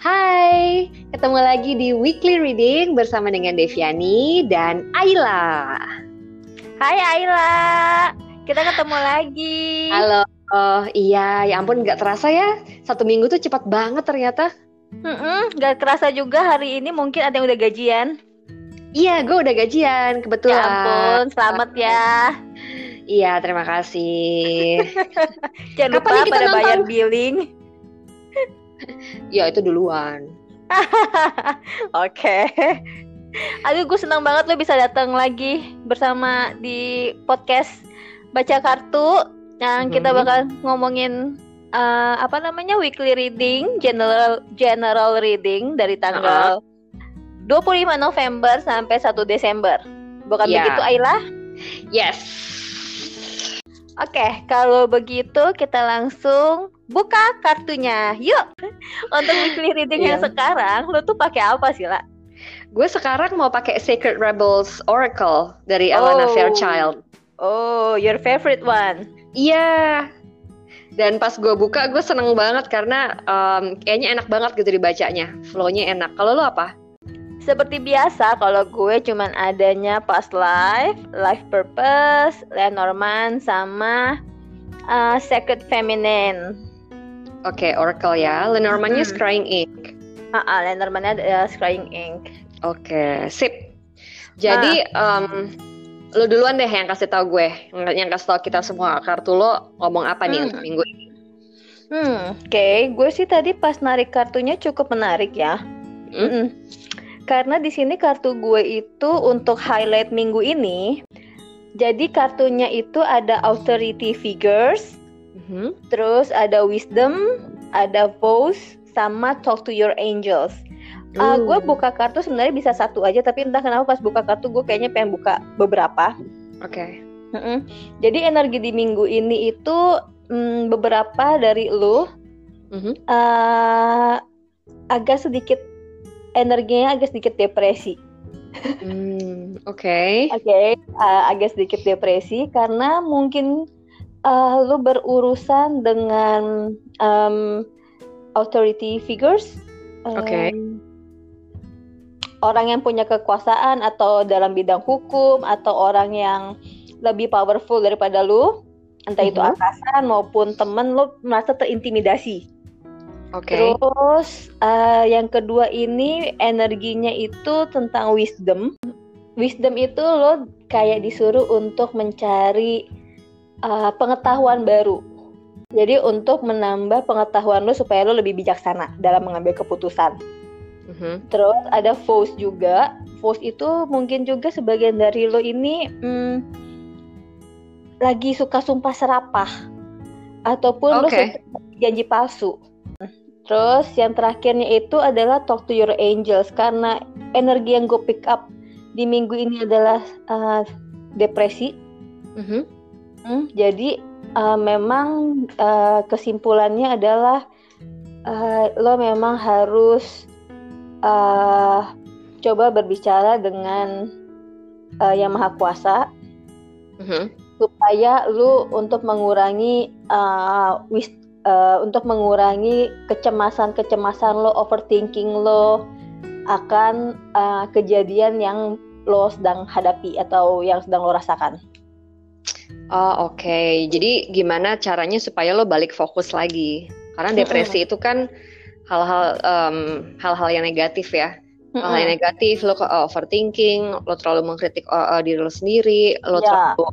Hai, ketemu lagi di Weekly Reading bersama dengan Deviani dan Ayla. Hai Ayla, kita ketemu lagi. Halo, oh iya, ya ampun nggak terasa ya, satu minggu tuh cepat banget ternyata. Mm-mm, gak kerasa juga hari ini mungkin ada yang udah gajian. Iya, gue udah gajian, kebetulan. Ya ampun, selamat ya. Iya, terima kasih. Jangan Kapan lupa pada nonton? bayar billing. Ya itu duluan. Oke. Aduh, gue senang banget lo bisa datang lagi bersama di podcast baca kartu yang kita Mhm. bakal ngomongin eh, apa namanya weekly reading, general general reading dari tanggal 25 November sampai 1 Desember. Bukan Iya. begitu, Ayla? Yes. Oke, kalau begitu kita langsung buka kartunya. Yuk. Untuk weekly reading yang Iya. sekarang, lo tuh pakai apa sih, La? Gue sekarang mau pakai Sacred Rebels Oracle dari Alana Oh. Fairchild. Oh, your favorite one. Iya. Dan pas gue buka, gue seneng banget karena em, kayaknya enak banget gitu dibacanya. Flow-nya enak. Kalau lo apa? Seperti biasa, kalau gue cuman adanya past life, life purpose, Lenormand, sama uh, Sacred Feminine. Oke, Oracle ya. Lenormand-nya Hmm. Scrying Ink. Ah, ah, Lenormandnya uh, Scrying Ink. Oke, sip. Jadi, em, lo duluan deh yang kasih tahu gue, yang, yang kasih tahu kita semua kartu lo ngomong apa nih Hmm. untuk minggu ini. Hmm, oke. Gue sih tadi pas narik kartunya cukup menarik ya. Hmm? Karena di sini kartu gue itu untuk highlight minggu ini. Jadi kartunya itu ada authority figures, Mhm. terus ada wisdom, ada vows, sama talk to your angels. Uh, Uh. gue buka kartu sebenarnya bisa satu aja, tapi entah kenapa pas buka kartu gue kayaknya pengen buka beberapa. Oke. Mm-mm. Jadi energi di minggu ini itu mm, beberapa dari lu Mhm. uh, agak sedikit energinya agak sedikit depresi. Hmm, Oke. Oke, uh, agak sedikit depresi karena mungkin uh, lu berurusan dengan um, authority figures, um, Oke. orang yang punya kekuasaan atau dalam bidang hukum atau orang yang lebih powerful daripada lu, entah itu Mhm. atasan maupun temen lu merasa terintimidasi. Oke. Terus uh, yang kedua ini energinya itu tentang wisdom. Wisdom itu lo kayak disuruh untuk mencari uh, pengetahuan baru. Jadi untuk menambah pengetahuan lo supaya lo lebih bijaksana dalam mengambil keputusan. Mhm. Terus ada vows juga. Vows itu mungkin juga sebagian dari lo ini hmm, lagi suka sumpah serapah ataupun lo Oke. suka janji palsu. Terus yang terakhirnya itu adalah talk to your angels karena energi yang gue pick up di minggu ini adalah uh, depresi. Mhm. Hmm, jadi uh, memang uh, kesimpulannya adalah uh, lo memang harus uh, coba berbicara dengan uh, yang maha kuasa Mhm. supaya lu untuk mengurangi uh, wis uh, untuk mengurangi kecemasan-kecemasan lo, overthinking lo akan uh, kejadian yang lo sedang hadapi atau yang sedang lo rasakan. Oh, oke. Jadi gimana caranya supaya lo balik fokus lagi? Karena depresi itu kan hal-hal em, hal-hal yang negatif ya. Hal-hal yang negatif, lo overthinking, lo terlalu mengkritik uh, uh, diri lo sendiri, lo Ya. terlalu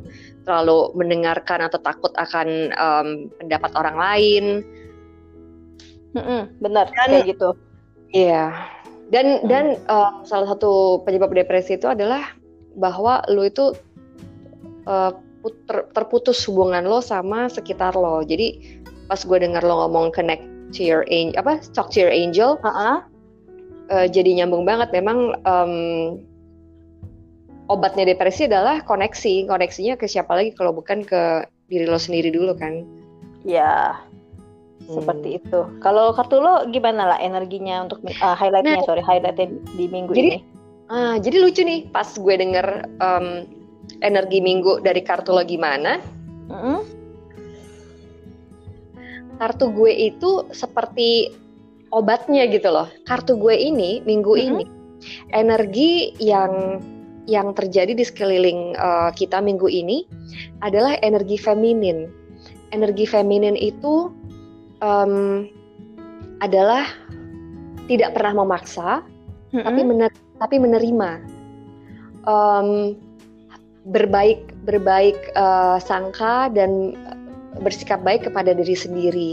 terlalu mendengarkan atau takut akan em, pendapat orang lain. Mm-mm, bener Dan- kayak gitu. Iya. Dan Hmm. dan em, salah satu penyebab depresi itu adalah bahwa lo itu put- ter- terputus hubungan lo sama sekitar lo. Jadi pas gue dengar lo ngomong connect to your angel, apa talk to your angel, Uh-uh. eh, jadi nyambung banget. Memang em, obatnya depresi adalah koneksi. Koneksinya ke siapa lagi kalau bukan ke diri lo sendiri dulu kan? Ya, Hmm. seperti itu. Kalau kartu lo gimana lah energinya untuk uh, highlightnya, Nah, sorry highlightnya di minggu jadi- ini. Ah, jadi lucu nih pas gue denger em, energi minggu dari kartu lo gimana. Mm-mm. kartu gue itu seperti obatnya gitu loh. Kartu gue ini minggu mm -hmm. ini energi yang yang terjadi di sekeliling uh, kita minggu ini adalah energi feminin. Energi feminin itu um, adalah tidak pernah memaksa, mm -hmm. tapi mener tapi menerima. Um, berbaik berbaik uh, sangka dan bersikap baik kepada diri sendiri.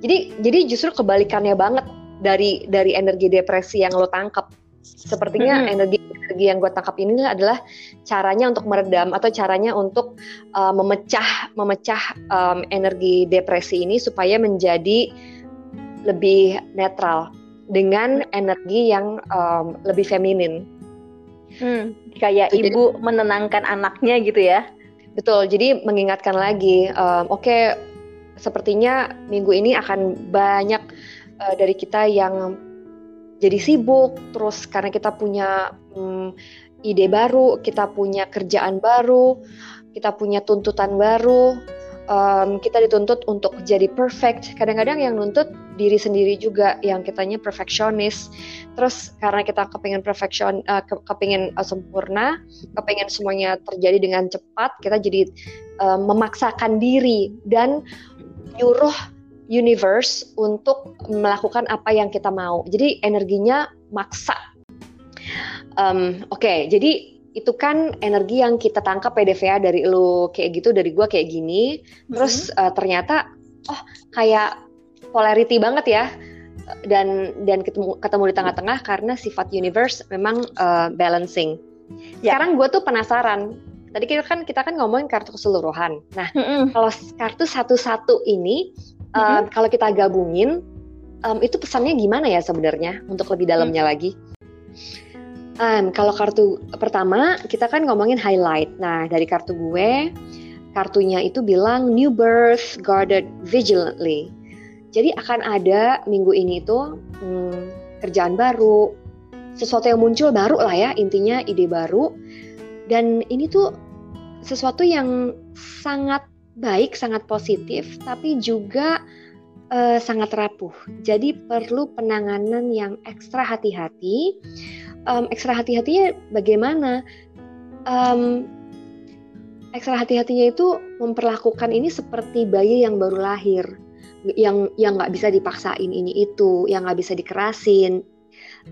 Jadi jadi justru kebalikannya banget dari dari energi depresi yang lo tangkap. Sepertinya hmm. energi energi yang gue tangkap ini adalah caranya untuk meredam atau caranya untuk uh, memecah memecah um, energi depresi ini supaya menjadi lebih netral dengan energi yang um, lebih feminin. Hmm, kayak jadi, ibu menenangkan anaknya gitu ya? Betul. Jadi mengingatkan lagi, um, oke, okay, sepertinya minggu ini akan banyak uh, dari kita yang jadi sibuk, terus karena kita punya um, ide baru, kita punya kerjaan baru, kita punya tuntutan baru, um, kita dituntut untuk jadi perfect. Kadang-kadang yang nuntut diri sendiri juga, yang kitanya perfeksionis. Terus karena kita kepingin perfection, uh, ke, kepingin uh, sempurna, kepingin semuanya terjadi dengan cepat, kita jadi uh, memaksakan diri dan nyuruh universe untuk melakukan apa yang kita mau. Jadi energinya maksa. Um, Oke, okay, jadi itu kan energi yang kita tangkap PDVA dari lu kayak gitu dari gua kayak gini terus uh, ternyata oh kayak polarity banget ya dan dan ketemu ketemu di tengah-tengah karena sifat universe memang uh, balancing. Ya. Sekarang gue tuh penasaran. Tadi kita kan kita kan ngomongin kartu keseluruhan. Nah, mm-hmm. kalau kartu satu-satu ini mm-hmm. uh, kalau kita gabungin um, itu pesannya gimana ya sebenarnya untuk lebih dalamnya mm-hmm. lagi? Um, kalau kartu pertama kita kan ngomongin highlight. Nah dari kartu gue, kartunya itu bilang new birth guarded vigilantly. Jadi akan ada minggu ini itu hmm, kerjaan baru, sesuatu yang muncul baru lah ya intinya ide baru. Dan ini tuh sesuatu yang sangat baik, sangat positif, tapi juga uh, sangat rapuh. Jadi perlu penanganan yang ekstra hati-hati um, ekstra hati-hatinya bagaimana? Um, ekstra hati-hatinya itu memperlakukan ini seperti bayi yang baru lahir, yang yang nggak bisa dipaksain ini itu, yang nggak bisa dikerasin.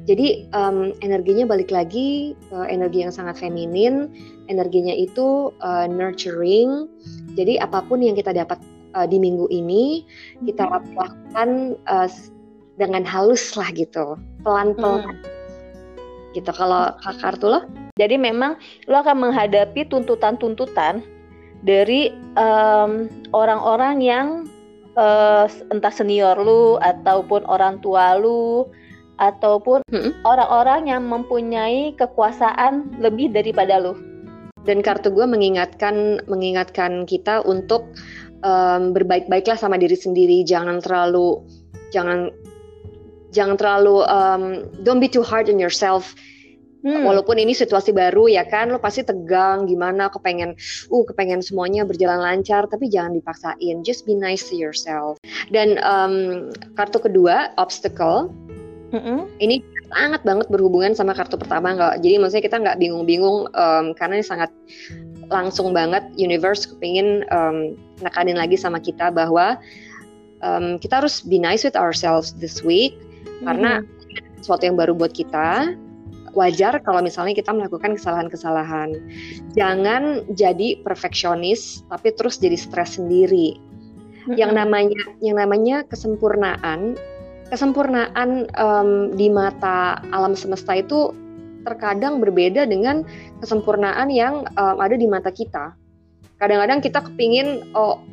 Jadi um, energinya balik lagi uh, energi yang sangat feminin, energinya itu uh, nurturing. Jadi apa pun yang kita dapat uh, di minggu ini kita mm-hmm. lakukan uh, dengan halus lah gitu, pelan-pelan. Hmm gitu kalau kartu lo jadi memang lo akan menghadapi tuntutan-tuntutan dari orang orang-orang yang uh, entah senior lu ataupun orang tua lu ataupun orang orang-orang yang mempunyai kekuasaan lebih daripada lu. Dan kartu gue mengingatkan mengingatkan kita untuk um, berbaik-baiklah sama diri sendiri. Jangan terlalu jangan jangan terlalu um, don't be too hard on yourself Hmm. Walaupun ini situasi baru ya kan, lo pasti tegang gimana, kepengen, uh kepengen semuanya berjalan lancar, tapi jangan dipaksain. Just be nice to yourself. Dan um, kartu kedua, obstacle. Mm-hmm. Ini sangat banget berhubungan sama kartu pertama nggak. Jadi maksudnya kita nggak bingung-bingung um, karena ini sangat langsung banget universe kepingin um, nekanin lagi sama kita bahwa um, kita harus be nice with ourselves this week mm-hmm. karena sesuatu yang baru buat kita wajar kalau misalnya kita melakukan kesalahan-kesalahan. Jangan jadi perfeksionis tapi terus jadi stres sendiri. Mm-hmm. Yang namanya yang namanya kesempurnaan, kesempurnaan um, di mata alam semesta itu terkadang berbeda dengan kesempurnaan yang um, ada di mata kita. Kadang-kadang kita kepingin oh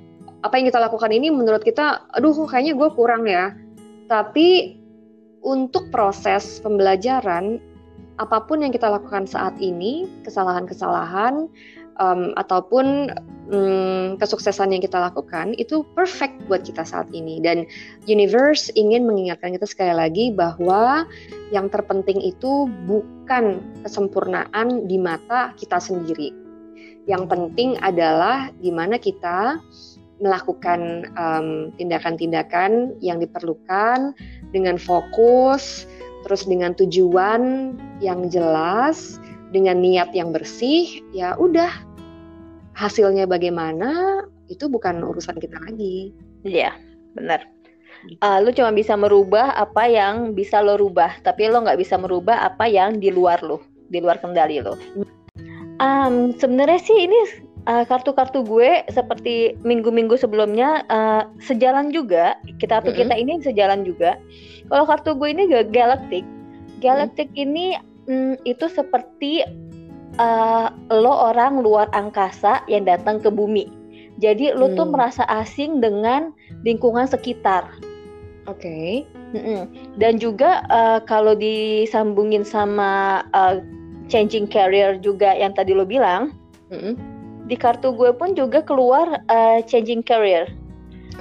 apa yang kita lakukan ini menurut kita, aduh kayaknya gue kurang ya. Tapi untuk proses pembelajaran apa pun yang kita lakukan saat ini, kesalahan-kesalahan um, ataupun um, kesuksesan yang kita lakukan itu perfect buat kita saat ini dan universe ingin mengingatkan kita sekali lagi bahwa yang terpenting itu bukan kesempurnaan di mata kita sendiri. Yang penting adalah gimana kita melakukan tindakan-tindakan um, yang diperlukan dengan fokus, terus dengan tujuan yang jelas, dengan niat yang bersih, ya udah hasilnya bagaimana itu bukan urusan kita lagi. Iya, benar. Uh, lu cuma bisa merubah apa yang bisa lo rubah, tapi lo nggak bisa merubah apa yang di luar lo, di luar kendali lo. Um, Sebenarnya sih ini uh, kartu-kartu gue seperti minggu-minggu sebelumnya uh, sejalan juga. Kita tuh mm -hmm. kita ini sejalan juga. Kalau kartu gue ini galaktik, galaktik mm -hmm. ini mm, itu seperti uh, lo orang luar angkasa yang datang ke bumi jadi lo hmm. tuh merasa asing dengan lingkungan sekitar. Oke. Okay. Dan juga uh, kalau disambungin sama uh, changing career juga yang tadi lo bilang, mm-hmm. Di kartu gue pun juga keluar uh, changing career.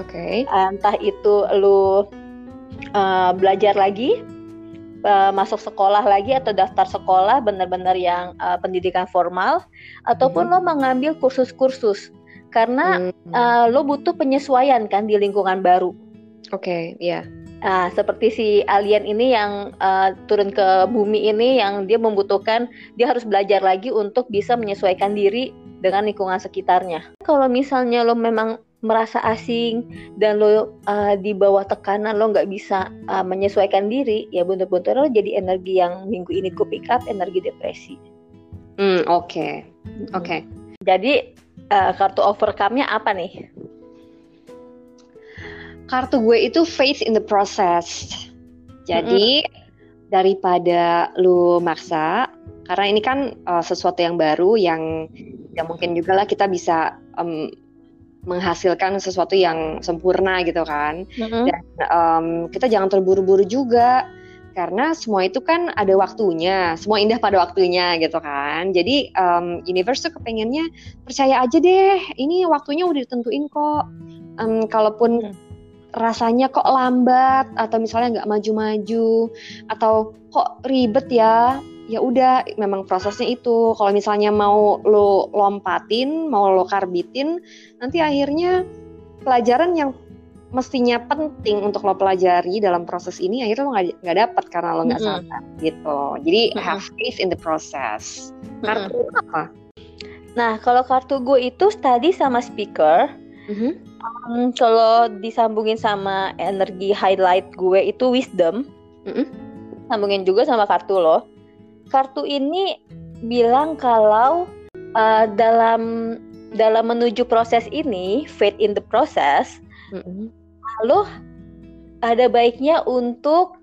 Oke. Okay. entah itu lo uh, belajar lagi, uh, masuk sekolah lagi atau daftar sekolah benar-benar yang uh, pendidikan formal, ataupun mm-hmm. lo mengambil kursus-kursus karena hmm. uh, lo butuh penyesuaian kan di lingkungan baru. Oke, okay, ya. Yeah. Nah, seperti si alien ini yang uh, turun ke bumi ini yang dia membutuhkan dia harus belajar lagi untuk bisa menyesuaikan diri dengan lingkungan sekitarnya. Kalau misalnya lo memang merasa asing dan lo uh, di bawah tekanan lo nggak bisa uh, menyesuaikan diri, ya bener-bener lo jadi energi yang minggu ini gue pick up energi depresi. Hmm, oke, okay. oke. Okay. Jadi uh, kartu overcome-nya apa nih? Kartu gue itu faith in the process. Jadi mm-hmm. daripada lu maksa, karena ini kan uh, sesuatu yang baru yang ya mungkin juga lah kita bisa um, menghasilkan sesuatu yang sempurna gitu kan. Mm-hmm. Dan um, kita jangan terburu-buru juga karena semua itu kan ada waktunya, semua indah pada waktunya gitu kan. Jadi um, universe tuh kepengennya percaya aja deh, ini waktunya udah ditentuin kok. Um, kalaupun hmm. rasanya kok lambat atau misalnya nggak maju-maju atau kok ribet ya, ya udah memang prosesnya itu. Kalau misalnya mau lo lompatin, mau lo karbitin, nanti akhirnya pelajaran yang mestinya penting untuk lo pelajari dalam proses ini akhirnya lo nggak dapet karena lo nggak mm -hmm. sadar gitu jadi mm -hmm. have faith in the process kartu mm -hmm. apa nah kalau kartu gue itu tadi sama speaker mm -hmm. um, kalau disambungin sama energi highlight gue itu wisdom mm -hmm. sambungin juga sama kartu lo kartu ini bilang kalau uh, dalam dalam menuju proses ini faith in the process mm -hmm lo ada baiknya untuk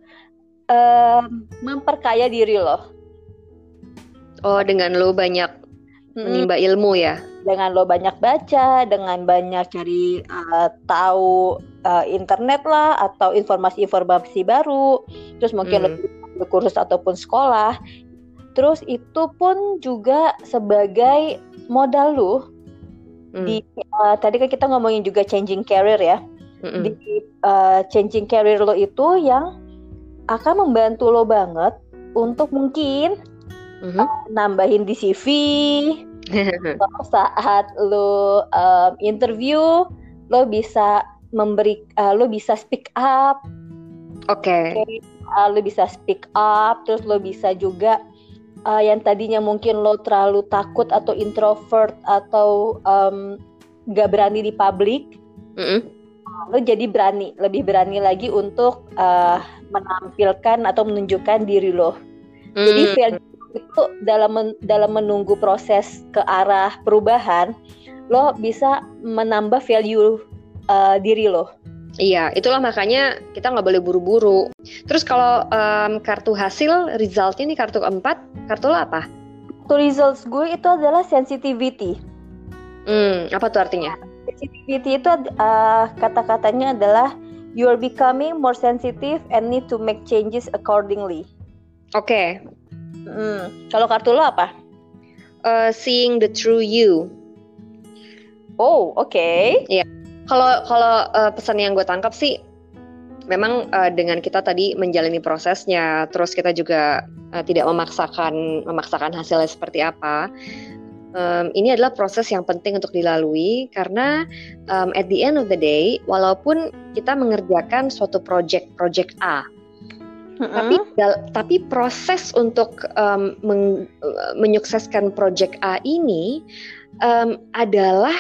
uh, memperkaya diri lo. Oh, dengan lo banyak hmm. menimba ilmu ya? Dengan lo banyak baca, dengan banyak cari uh, tahu uh, internet lah atau informasi-informasi baru, terus mungkin hmm. lebih kursus ataupun sekolah. Terus itu pun juga sebagai modal lo. Hmm. Di uh, tadi kan kita ngomongin juga changing career ya mm-hmm. di uh, changing career lo itu yang akan membantu lo banget untuk mungkin mm-hmm. uh, nambahin di CV saat lo um, interview lo bisa memberi uh, lo bisa speak up oke okay. okay. uh, lo bisa speak up terus lo bisa juga uh, yang tadinya mungkin lo terlalu takut atau introvert atau um, gak berani di publik mm-hmm lo jadi berani, lebih berani lagi untuk uh, menampilkan atau menunjukkan diri lo. Hmm. Jadi value itu dalam men, dalam menunggu proses ke arah perubahan, lo bisa menambah value uh, diri lo. Iya, itulah makanya kita nggak boleh buru-buru. Terus kalau um, kartu hasil resultnya ini kartu keempat, kartu lo apa? Kartu results gue itu adalah sensitivity. Hmm, apa tuh artinya? sensitivity itu uh, kata-katanya adalah you are becoming more sensitive and need to make changes accordingly. Oke. Okay. Hmm. Kalau kartu lo apa? Uh, seeing the true you. Oh, oke. Okay. Iya. Kalau kalau uh, pesan yang gue tangkap sih, memang uh, dengan kita tadi menjalani prosesnya, terus kita juga uh, tidak memaksakan memaksakan hasilnya seperti apa um, ini adalah proses yang penting untuk dilalui karena um, at the end of the day walaupun kita mengerjakan suatu project project A Mm-hmm. Tapi tapi proses untuk um, men, menyukseskan project A ini um, adalah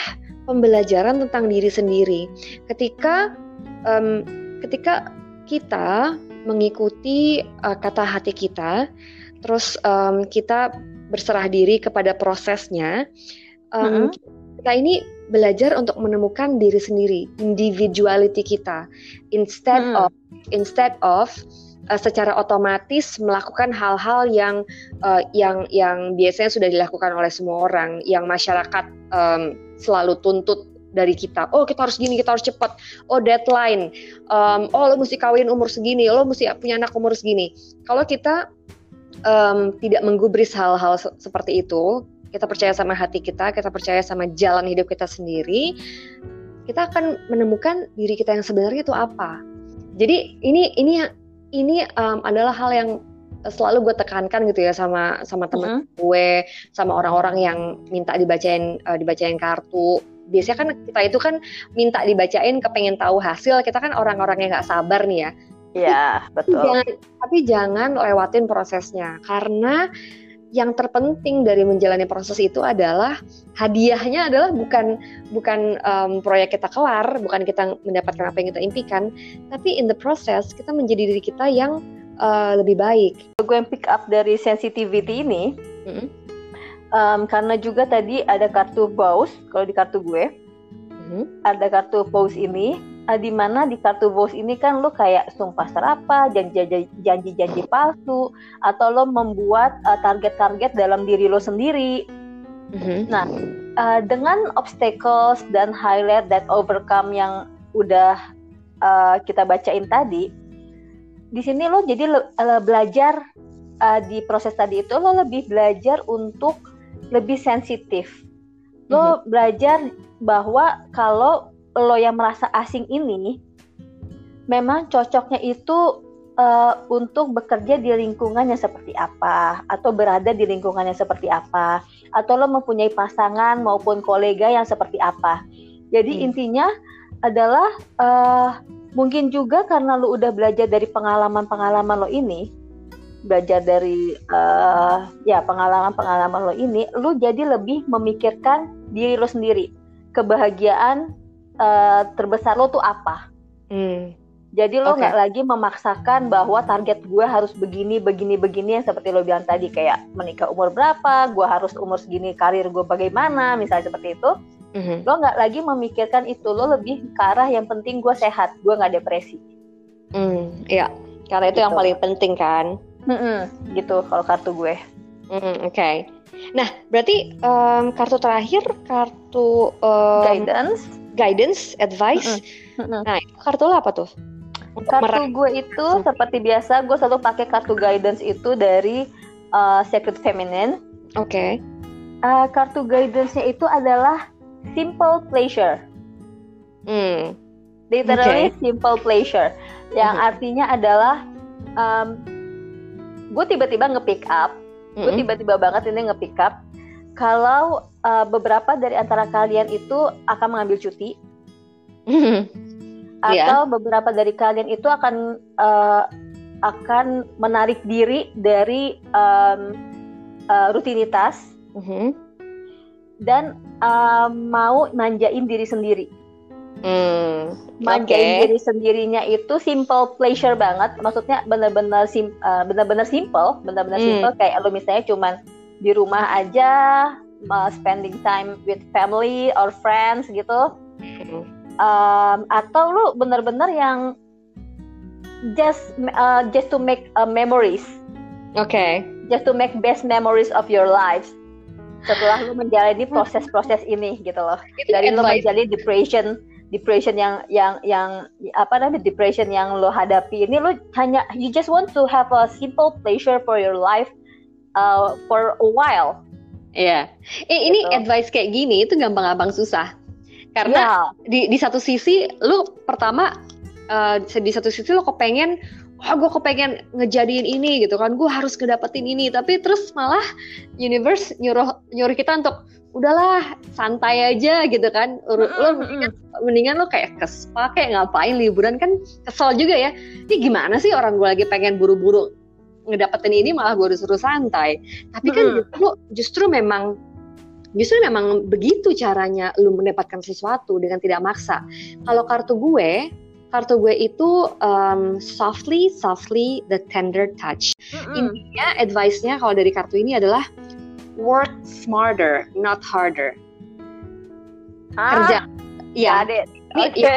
pembelajaran tentang diri sendiri. Ketika um, ketika kita mengikuti uh, kata hati kita, terus um, kita berserah diri kepada prosesnya, um, mm-hmm. kita ini belajar untuk menemukan diri sendiri, individuality kita, instead mm. of instead of uh, secara otomatis melakukan hal-hal yang uh, yang yang biasanya sudah dilakukan oleh semua orang, yang masyarakat um, selalu tuntut dari kita. Oh kita harus gini, kita harus cepat. Oh deadline. Um, oh lo mesti kawin umur segini, lo mesti punya anak umur segini. Kalau kita um, tidak menggubris hal-hal se seperti itu, kita percaya sama hati kita, kita percaya sama jalan hidup kita sendiri, kita akan menemukan diri kita yang sebenarnya itu apa. Jadi ini ini ini um, adalah hal yang selalu gue tekankan gitu ya sama sama temen mm-hmm. gue sama orang-orang yang minta dibacain uh, dibacain kartu. Biasanya kan kita itu kan minta dibacain kepengen tahu hasil. Kita kan orang-orang yang nggak sabar nih ya. Iya betul. Jangan, tapi jangan lewatin prosesnya. Karena yang terpenting dari menjalani proses itu adalah hadiahnya adalah bukan bukan um, proyek kita kelar, bukan kita mendapatkan apa yang kita impikan, tapi in the process kita menjadi diri kita yang uh, lebih baik. Gue yang pick up dari sensitivity ini, mm -hmm. um, karena juga tadi ada kartu bos kalau di kartu gue, mm -hmm. ada kartu bos ini uh, di mana di kartu bos ini kan lo kayak sumpah serapa, janji-janji palsu, atau lo membuat uh, target-target uh, dalam diri lo sendiri. Mm-hmm. Nah, uh, dengan obstacles dan highlight that overcome yang udah uh, kita bacain tadi, di sini lo jadi le- le- belajar uh, di proses tadi itu lo lebih belajar untuk lebih sensitif. Lo mm-hmm. belajar bahwa kalau lo yang merasa asing ini memang cocoknya itu uh, untuk bekerja di lingkungan yang seperti apa atau berada di lingkungan yang seperti apa atau lo mempunyai pasangan maupun kolega yang seperti apa. Jadi hmm. intinya adalah uh, mungkin juga karena lo udah belajar dari pengalaman-pengalaman lo ini, belajar dari uh, ya pengalaman-pengalaman lo ini, lo jadi lebih memikirkan diri lo sendiri, kebahagiaan uh, terbesar lo tuh apa. Hmm. Jadi lo nggak okay. lagi memaksakan bahwa target gue harus begini, begini, begini yang seperti lo bilang tadi kayak menikah umur berapa, gue harus umur segini, karir gue bagaimana, misalnya seperti itu. Mm-hmm. Lo nggak lagi memikirkan itu, lo lebih ke arah yang penting gue sehat, gue nggak depresi. Mm, iya, karena itu gitu. yang paling penting kan. Mm-mm, gitu kalau kartu gue. Mm, Oke. Okay. Nah, berarti um, kartu terakhir kartu um, guidance guidance, advice. Mm -hmm. Nah, itu kartu lo apa tuh? kartu gue itu seperti biasa, gue selalu pakai kartu guidance itu dari uh, Sacred Feminine. Oke. Okay. Uh, kartu guidance-nya itu adalah simple pleasure. Hmm. Literally okay. simple pleasure, yang mm -hmm. artinya adalah um, gue tiba-tiba nge-pick up, gue mm -hmm. tiba-tiba banget ini nge-pick up kalau uh, beberapa dari antara kalian itu akan mengambil cuti atau yeah. beberapa dari kalian itu akan uh, akan menarik diri dari um, uh, rutinitas mm -hmm. dan uh, mau manjain diri sendiri. Mm, manjain okay. diri sendirinya itu simple pleasure banget, maksudnya benar-benar sim, uh, benar-benar simple, benar-benar mm. simple kayak lo misalnya cuman di rumah aja uh, spending time with family or friends gitu. Um, atau lu bener-bener yang just uh, just to make uh, memories. Okay just to make best memories of your lives setelah lu menjalani proses-proses ini gitu loh. Itu dari lu menjalani depression depression yang yang yang apa namanya depression yang lo hadapi ini lo hanya you just want to have a simple pleasure for your life uh, for a while. Iya. Yeah. Eh, ini gitu. advice kayak gini itu gampang-gampang susah. Karena yeah. di di satu sisi lu pertama uh, di satu sisi lu kepengen wah gue kepengen ngejadiin ini gitu kan gue harus ngedapetin ini tapi terus malah universe nyuruh nyuruh kita untuk udahlah santai aja gitu kan lo mendingan lo kayak ke spa kayak ngapain liburan kan kesel juga ya ini gimana sih orang gue lagi pengen buru-buru ngedapetin ini malah gue disuruh santai tapi kan Hmm. justru justru memang justru memang begitu caranya lu mendapatkan sesuatu dengan tidak maksa kalau kartu gue kartu gue itu um, softly softly the tender touch Mm-mm. intinya advice-nya kalau dari kartu ini adalah work smarter not harder Ah, kerja ya. Ini- Oke. ya,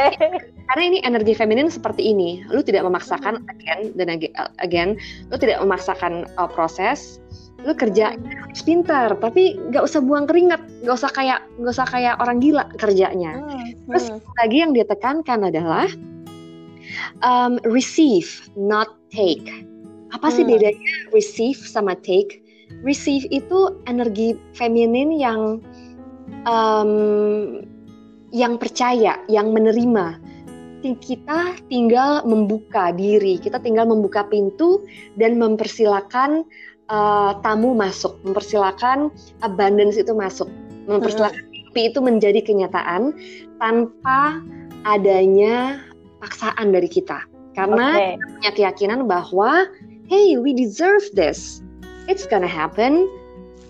karena ini energi feminin seperti ini. Lu tidak memaksakan again dan ag- again. Lu tidak memaksakan uh, proses. Lu kerja harus pintar. Tapi nggak usah buang keringat. Nggak usah kayak nggak usah kayak orang gila kerjanya. Hmm, terus hmm. lagi yang dia tekankan adalah um, receive not take. Apa sih Hmm. bedanya receive sama take? Receive itu energi feminin yang um, yang percaya, yang menerima. Kita tinggal membuka diri, kita tinggal membuka pintu dan mempersilakan uh, tamu masuk, mempersilakan abundance itu masuk, mempersilakan mimpi itu menjadi kenyataan tanpa adanya paksaan dari kita. Karena Oke. kita punya keyakinan bahwa hey, we deserve this. It's gonna happen.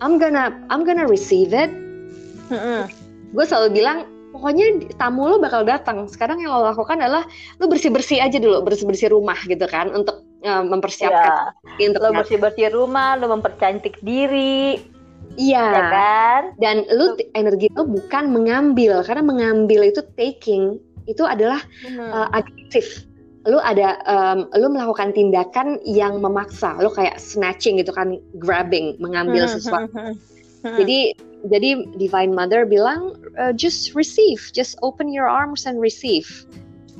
I'm gonna I'm gonna receive it gue selalu bilang pokoknya tamu lo bakal datang. Sekarang yang lo lakukan adalah lo bersih bersih aja dulu bersih bersih rumah gitu kan untuk uh, mempersiapkan Ya, untuk lo bersih bersih rumah, lo mempercantik diri, iya. Ya kan? dan lo energi lo bukan mengambil karena mengambil itu taking itu adalah Hmm. uh, agresif. Lo ada um, lo melakukan tindakan yang memaksa. Lo kayak snatching gitu kan grabbing mengambil Hmm, sesuatu. hmm, hmm, hmm. Jadi jadi Divine Mother bilang uh, just receive, just open your arms and receive.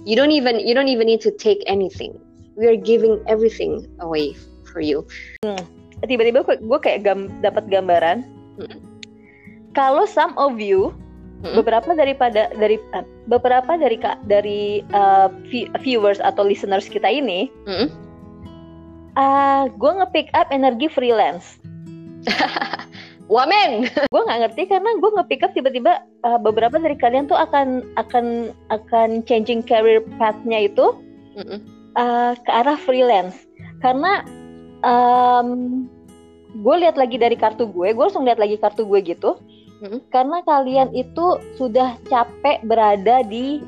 You don't even you don't even need to take anything. We are giving everything away for you. tiba-tiba gue kayak gam, dapat gambaran. Mm-mm. Kalau some of you Mm-mm. beberapa daripada dari eh, beberapa dari dari uh, vi- viewers atau listeners kita ini, Mm-mm. ah gue nge-pick up energi freelance. Wamen. gue nggak ngerti karena gue nge-pick up tiba-tiba uh, beberapa dari kalian tuh akan akan akan changing career path-nya itu uh, ke arah freelance karena um, gue lihat lagi dari kartu gue gue langsung lihat lagi kartu gue gitu Mm-mm. karena kalian itu sudah capek berada di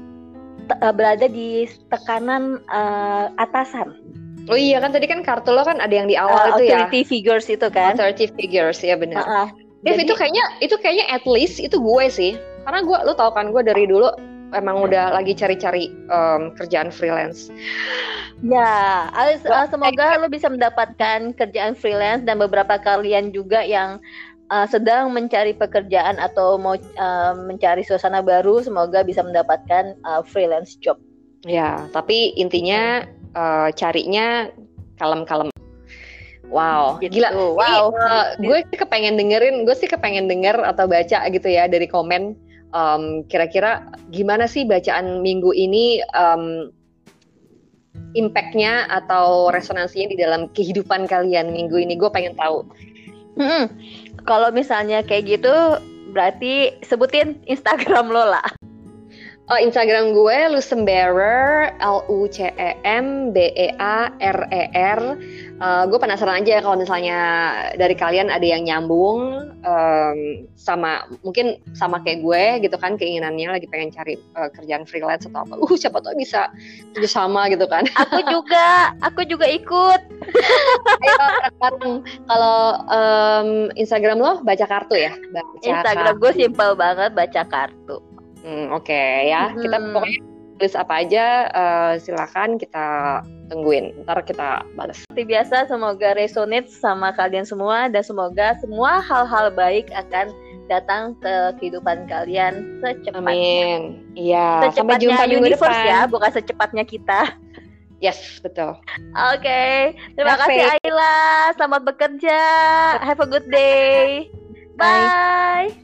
uh, berada di tekanan uh, atasan Oh iya kan tadi kan kartu lo kan ada yang di awal Uh, itu ya. authority figures itu kan Authority figures ya benar. Uh-uh. Dev, Jadi- itu kayaknya itu kayaknya at least itu gue sih. Karena gue lo tau kan gue dari dulu emang udah lagi cari-cari um, kerjaan freelance. Ya, uh, uh, semoga lo bisa mendapatkan kerjaan freelance dan beberapa kalian juga yang uh, sedang mencari pekerjaan atau mau uh, mencari suasana baru, semoga bisa mendapatkan uh, freelance job. Ya, tapi intinya eh, carinya kalem-kalem. Wow, Gitu. gila. Wow. Ini, eh, gue sih kepengen dengerin, gue sih kepengen denger atau baca gitu ya dari komen. em, Kira-kira gimana sih bacaan minggu ini em, impact-nya atau resonansinya di dalam kehidupan kalian minggu ini? Gue pengen tahu. Hmm, Kalau misalnya kayak gitu, berarti sebutin Instagram lo lah. Oh, Instagram gue Lucembearer L U C E M B E A R E R. Eh, gue penasaran aja kalau misalnya dari kalian ada yang nyambung em, sama mungkin sama kayak gue gitu kan keinginannya lagi pengen cari eh, kerjaan freelance atau apa. Uh, siapa tahu bisa kerja sama gitu kan. Aku juga, aku juga ikut. Ayo. Kalau em, Instagram lo baca kartu ya? Baca Instagram gue simpel banget baca kartu. Hmm, Oke ya, kita Mhm. pokoknya tulis apa aja eh, silakan kita tungguin. Ntar kita balas. Seperti biasa, semoga resonate sama kalian semua dan semoga semua hal-hal baik akan datang ke kehidupan kalian secepatnya. Amin. Iya. Sampai Secepatnya jumpa minggu universe depan. ya, bukan secepatnya kita. Yes, betul. Oke, terima Have kasih. Ayla. Selamat bekerja. Have a good day. Bye. Bye.